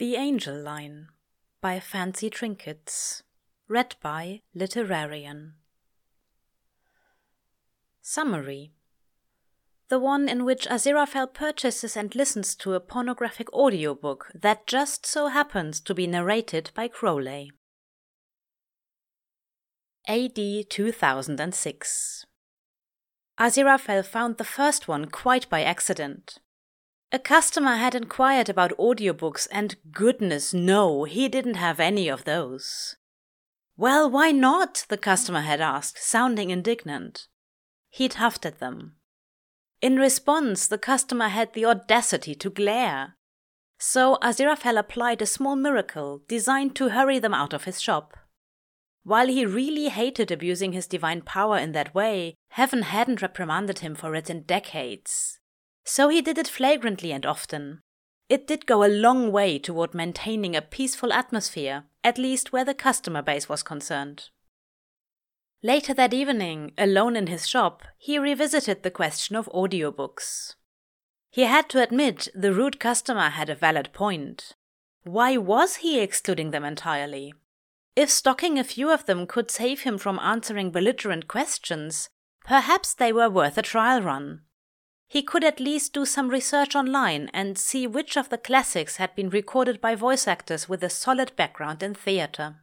The Angel Line by Fancy Trinkets. Read by Literarian. Summary The one in which Aziraphale purchases and listens to a pornographic audiobook that just so happens to be narrated by Crowley. AD 2006. Aziraphale found the first one quite by accident. A customer had inquired about audiobooks, and goodness no, he didn't have any of those. Well, why not? the customer had asked, sounding indignant. He'd huffed at them. In response, the customer had the audacity to glare. So Aziraphale applied a small miracle designed to hurry them out of his shop. While he really hated abusing his divine power in that way, heaven hadn't reprimanded him for it in decades. So he did it flagrantly and often. It did go a long way toward maintaining a peaceful atmosphere, at least where the customer base was concerned. Later that evening, alone in his shop, he revisited the question of audiobooks. He had to admit the rude customer had a valid point. Why was he excluding them entirely? If stocking a few of them could save him from answering belligerent questions, perhaps they were worth a trial run he could at least do some research online and see which of the classics had been recorded by voice actors with a solid background in theatre.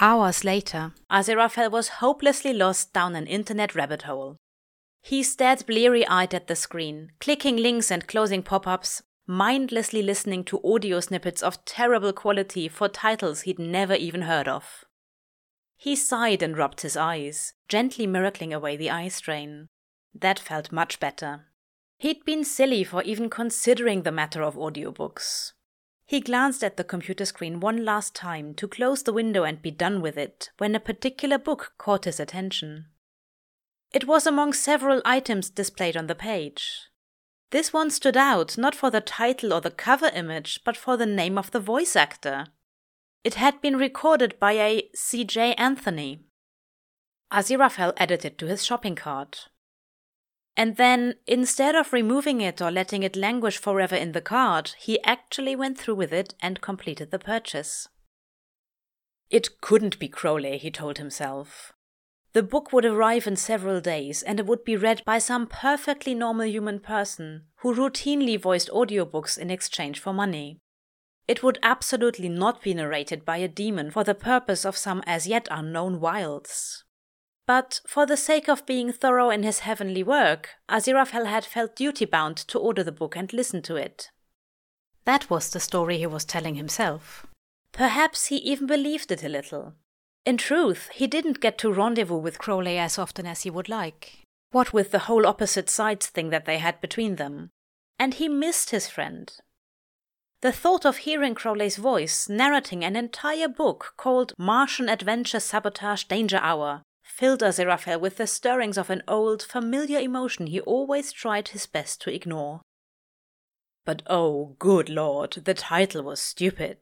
Hours later, Aziraphale was hopelessly lost down an internet rabbit hole. He stared bleary eyed at the screen, clicking links and closing pop ups, mindlessly listening to audio snippets of terrible quality for titles he'd never even heard of. He sighed and rubbed his eyes, gently miracling away the eye strain. That felt much better. He'd been silly for even considering the matter of audiobooks. He glanced at the computer screen one last time to close the window and be done with it when a particular book caught his attention. It was among several items displayed on the page. This one stood out not for the title or the cover image, but for the name of the voice actor. It had been recorded by a C.J. Anthony. Aziraphale added it to his shopping cart. And then, instead of removing it or letting it languish forever in the cart, he actually went through with it and completed the purchase. It couldn't be Crowley, he told himself. The book would arrive in several days, and it would be read by some perfectly normal human person who routinely voiced audiobooks in exchange for money. It would absolutely not be narrated by a demon for the purpose of some as yet unknown wiles. But for the sake of being thorough in his heavenly work, Aziraphale had felt duty bound to order the book and listen to it. That was the story he was telling himself. Perhaps he even believed it a little. In truth, he didn't get to rendezvous with Crowley as often as he would like. What with the whole opposite sides thing that they had between them. And he missed his friend. The thought of hearing Crowley's voice narrating an entire book called Martian Adventure Sabotage Danger Hour filled Aziraphale with the stirrings of an old, familiar emotion he always tried his best to ignore. But oh, good lord, the title was stupid.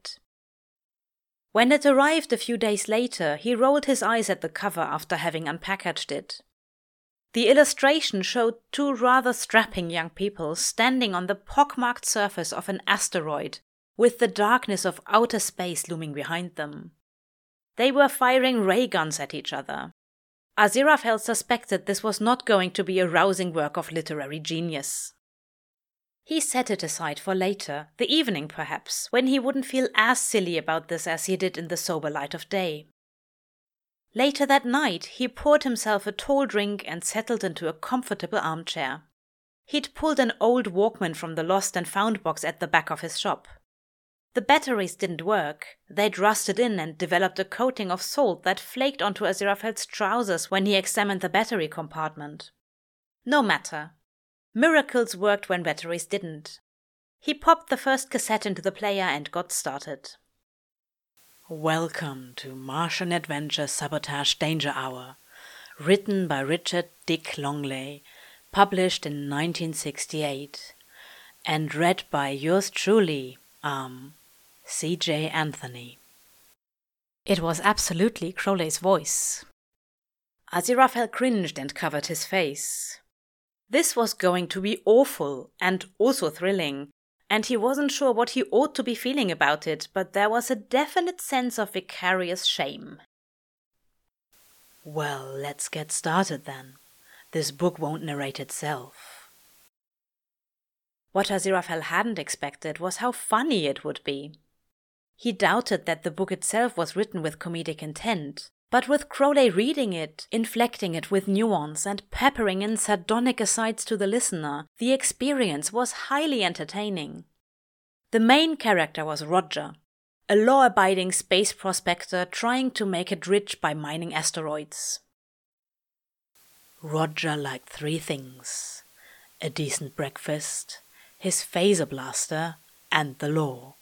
When it arrived a few days later, he rolled his eyes at the cover after having unpackaged it. The illustration showed two rather strapping young people standing on the pockmarked surface of an asteroid, with the darkness of outer space looming behind them. They were firing ray guns at each other. Aziraphale suspected this was not going to be a rousing work of literary genius. He set it aside for later, the evening perhaps, when he wouldn't feel as silly about this as he did in the sober light of day. Later that night, he poured himself a tall drink and settled into a comfortable armchair. He'd pulled an old Walkman from the lost and found box at the back of his shop. The batteries didn't work. They'd rusted in and developed a coating of salt that flaked onto Aziraphale's trousers when he examined the battery compartment. No matter. Miracles worked when batteries didn't. He popped the first cassette into the player and got started. Welcome to Martian Adventure Sabotage Danger Hour, written by Richard Dick Longley, published in 1968, and read by yours truly, um, C.J. Anthony. It was absolutely Crowley's voice. Aziraphale cringed and covered his face. This was going to be awful and also thrilling, and he wasn't sure what he ought to be feeling about it, but there was a definite sense of vicarious shame. Well, let's get started then. This book won't narrate itself. What Aziraphale hadn't expected was how funny it would be. He doubted that the book itself was written with comedic intent, but with Crowley reading it, inflecting it with nuance, and peppering in sardonic asides to the listener, the experience was highly entertaining. The main character was Roger, a law abiding space prospector trying to make it rich by mining asteroids. Roger liked three things a decent breakfast, his phaser blaster, and the law.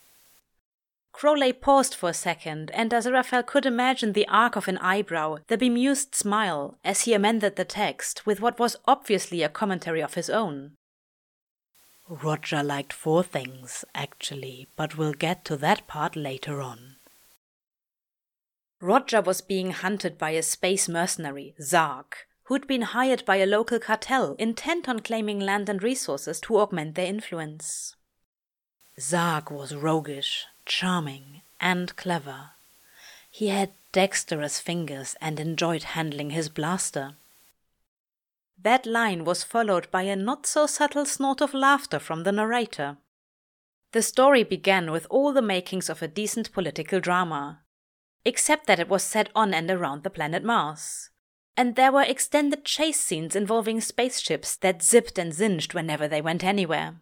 Crowley paused for a second, and Aziraphale could imagine the arc of an eyebrow, the bemused smile, as he amended the text with what was obviously a commentary of his own. Roger liked four things, actually, but we'll get to that part later on. Roger was being hunted by a space mercenary, Zark, who'd been hired by a local cartel intent on claiming land and resources to augment their influence. Zark was roguish, charming, and clever. He had dexterous fingers and enjoyed handling his blaster. That line was followed by a not so subtle snort of laughter from the narrator. The story began with all the makings of a decent political drama, except that it was set on and around the planet Mars. And there were extended chase scenes involving spaceships that zipped and zinged whenever they went anywhere.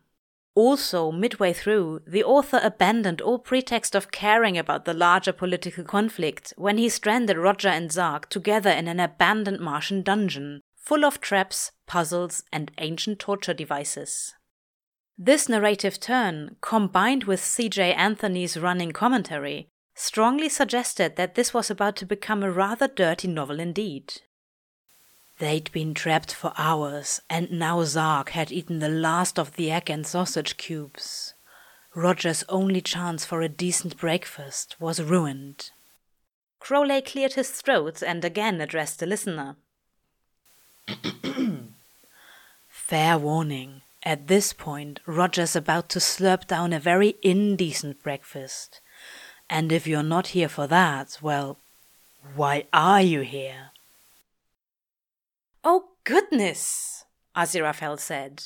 Also, midway through, the author abandoned all pretext of caring about the larger political conflict when he stranded Roger and Zark together in an abandoned Martian dungeon, full of traps, puzzles, and ancient torture devices. This narrative turn, combined with CJ Anthony's running commentary, strongly suggested that this was about to become a rather dirty novel indeed. They'd been trapped for hours, and now Zark had eaten the last of the egg and sausage cubes. Roger's only chance for a decent breakfast was ruined. Crowley cleared his throat and again addressed the listener. Fair warning. At this point, Roger's about to slurp down a very indecent breakfast. And if you're not here for that, well, why are you here? Oh goodness, Aziraphale said.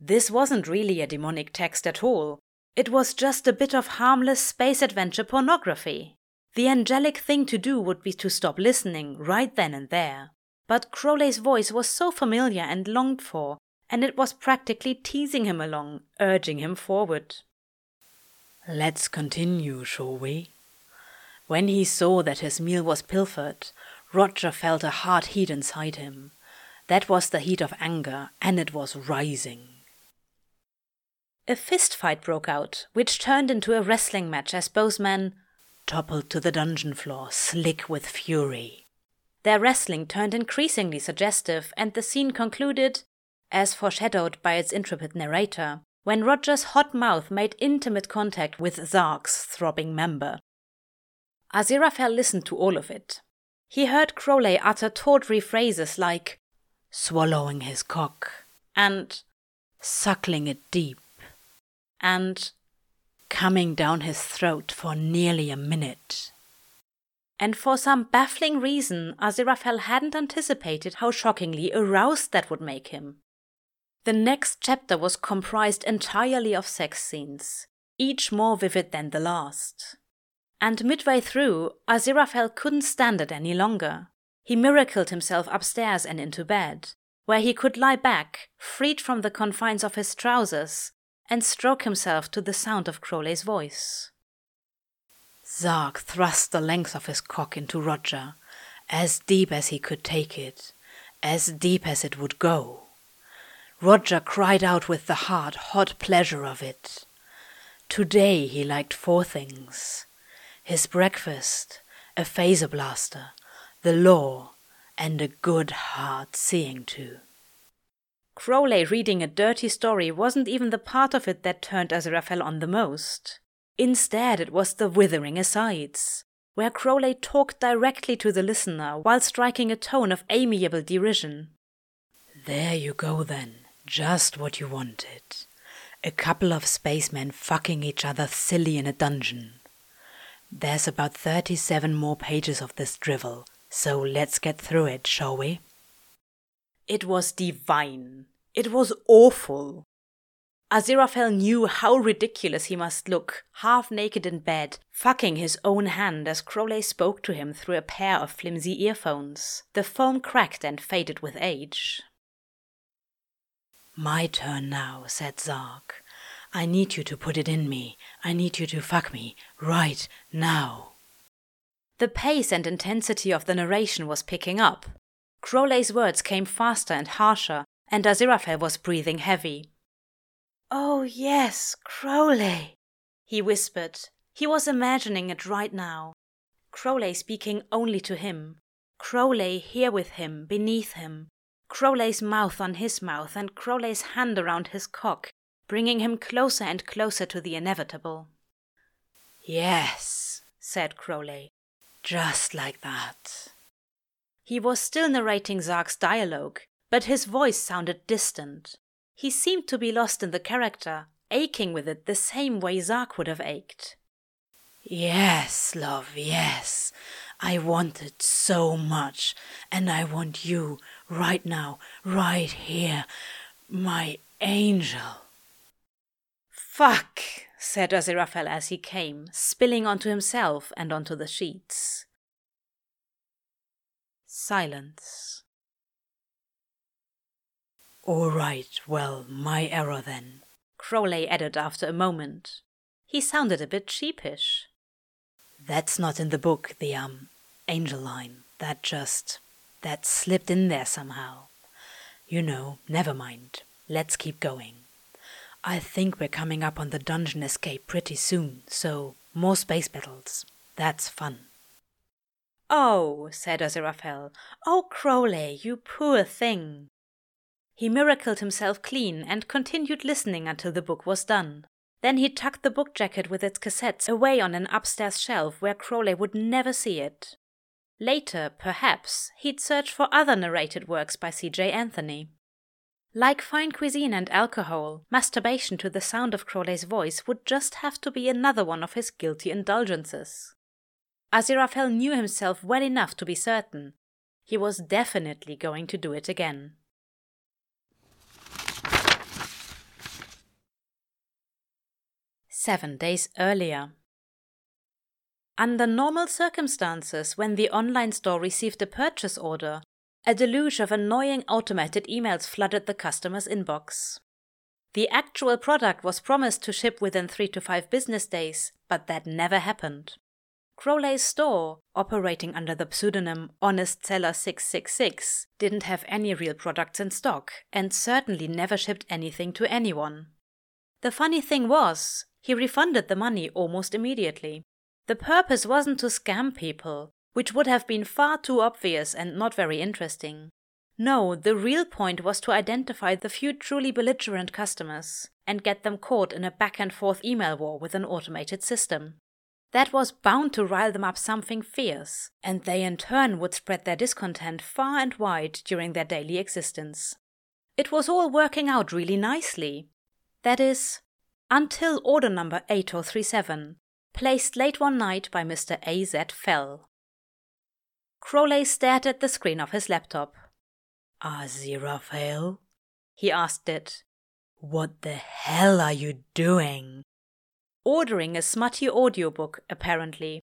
This wasn't really a demonic text at all. It was just a bit of harmless space adventure pornography. The angelic thing to do would be to stop listening right then and there. But Crowley's voice was so familiar and longed for, and it was practically teasing him along, urging him forward. Let's continue, shall we? When he saw that his meal was pilfered, Roger felt a hard heat inside him. That was the heat of anger, and it was rising. A fist fight broke out, which turned into a wrestling match as both men toppled to the dungeon floor, slick with fury. Their wrestling turned increasingly suggestive, and the scene concluded, as foreshadowed by its intrepid narrator, when Roger's hot mouth made intimate contact with Zark's throbbing member. Aziraphale listened to all of it, he heard Crowley utter tawdry phrases like swallowing his cock and suckling it deep and coming down his throat for nearly a minute. And for some baffling reason, Aziraphale hadn't anticipated how shockingly aroused that would make him. The next chapter was comprised entirely of sex scenes, each more vivid than the last and midway through, Aziraphale couldn't stand it any longer. He miracled himself upstairs and into bed, where he could lie back, freed from the confines of his trousers, and stroke himself to the sound of Crowley's voice. Zark thrust the length of his cock into Roger, as deep as he could take it, as deep as it would go. Roger cried out with the hard, hot pleasure of it. Today he liked four things his breakfast, a phaser blaster, the law, and a good hard seeing to. Crowley reading a dirty story wasn't even the part of it that turned Aziraphale on the most. Instead, it was the withering asides, where Crowley talked directly to the listener while striking a tone of amiable derision. There you go then, just what you wanted. A couple of spacemen fucking each other silly in a dungeon. There's about 37 more pages of this drivel, so let's get through it, shall we? It was divine. It was awful. Aziraphale knew how ridiculous he must look, half naked in bed, fucking his own hand as Crowley spoke to him through a pair of flimsy earphones. The foam cracked and faded with age. My turn now, said Zark. I need you to put it in me. I need you to fuck me right now. The pace and intensity of the narration was picking up. Crowley's words came faster and harsher, and Aziraphale was breathing heavy. Oh, yes, Crowley, he whispered. He was imagining it right now. Crowley speaking only to him. Crowley here with him, beneath him. Crowley's mouth on his mouth, and Crowley's hand around his cock, bringing him closer and closer to the inevitable. Yes, said Crowley, just like that. He was still narrating Zark's dialogue, but his voice sounded distant. He seemed to be lost in the character, aching with it the same way Zark would have ached. Yes, love, yes. I want it so much, and I want you right now, right here, my angel. Fuck, said Aziraphale as he came, spilling onto himself and onto the sheets. Silence. All right, well, my error then, Crowley added after a moment. He sounded a bit sheepish. That's not in the book, the, um, angel line. That just. that slipped in there somehow. You know, never mind. Let's keep going. I think we're coming up on the dungeon escape pretty soon, so more space battles. That's fun. Oh, said Aziraphale. Oh, Crowley, you poor thing. He miracled himself clean and continued listening until the book was done. Then he tucked the book jacket with its cassettes away on an upstairs shelf where Crowley would never see it. Later, perhaps, he'd search for other narrated works by C.J. Anthony. Like fine cuisine and alcohol, masturbation to the sound of Crowley's voice would just have to be another one of his guilty indulgences. Aziraphale knew himself well enough to be certain. He was definitely going to do it again. Seven days earlier. Under normal circumstances, when the online store received a purchase order, a deluge of annoying automated emails flooded the customer's inbox. The actual product was promised to ship within three to five business days, but that never happened. Crowley's store, operating under the pseudonym Honest Seller 666, didn't have any real products in stock and certainly never shipped anything to anyone. The funny thing was, he refunded the money almost immediately. The purpose wasn't to scam people, which would have been far too obvious and not very interesting. No, the real point was to identify the few truly belligerent customers and get them caught in a back and forth email war with an automated system. That was bound to rile them up something fierce, and they in turn would spread their discontent far and wide during their daily existence. It was all working out really nicely. That is, until order number 8037, placed late one night by Mr. A.Z. Fell. Crowley stared at the screen of his laptop. Ah, Aziraphale? He asked it. What the hell are you doing? Ordering a smutty audiobook, apparently.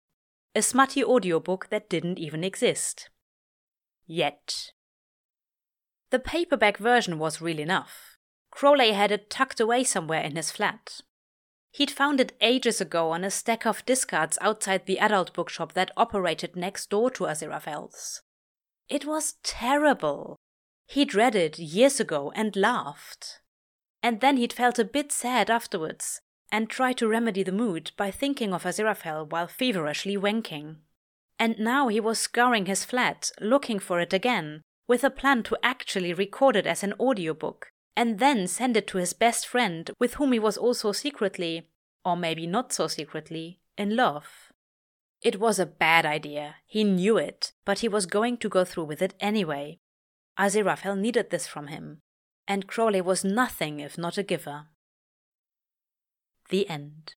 A smutty audiobook that didn't even exist. Yet. The paperback version was real enough. Crowley had it tucked away somewhere in his flat. He'd found it ages ago on a stack of discards outside the adult bookshop that operated next door to Aziraphale's. It was terrible. He'd read it years ago and laughed. And then he'd felt a bit sad afterwards and tried to remedy the mood by thinking of Aziraphale while feverishly wanking. And now he was scouring his flat, looking for it again, with a plan to actually record it as an audiobook and then send it to his best friend, with whom he was also secretly, or maybe not so secretly, in love. It was a bad idea, he knew it, but he was going to go through with it anyway. Aziraphale needed this from him, and Crowley was nothing if not a giver. The End.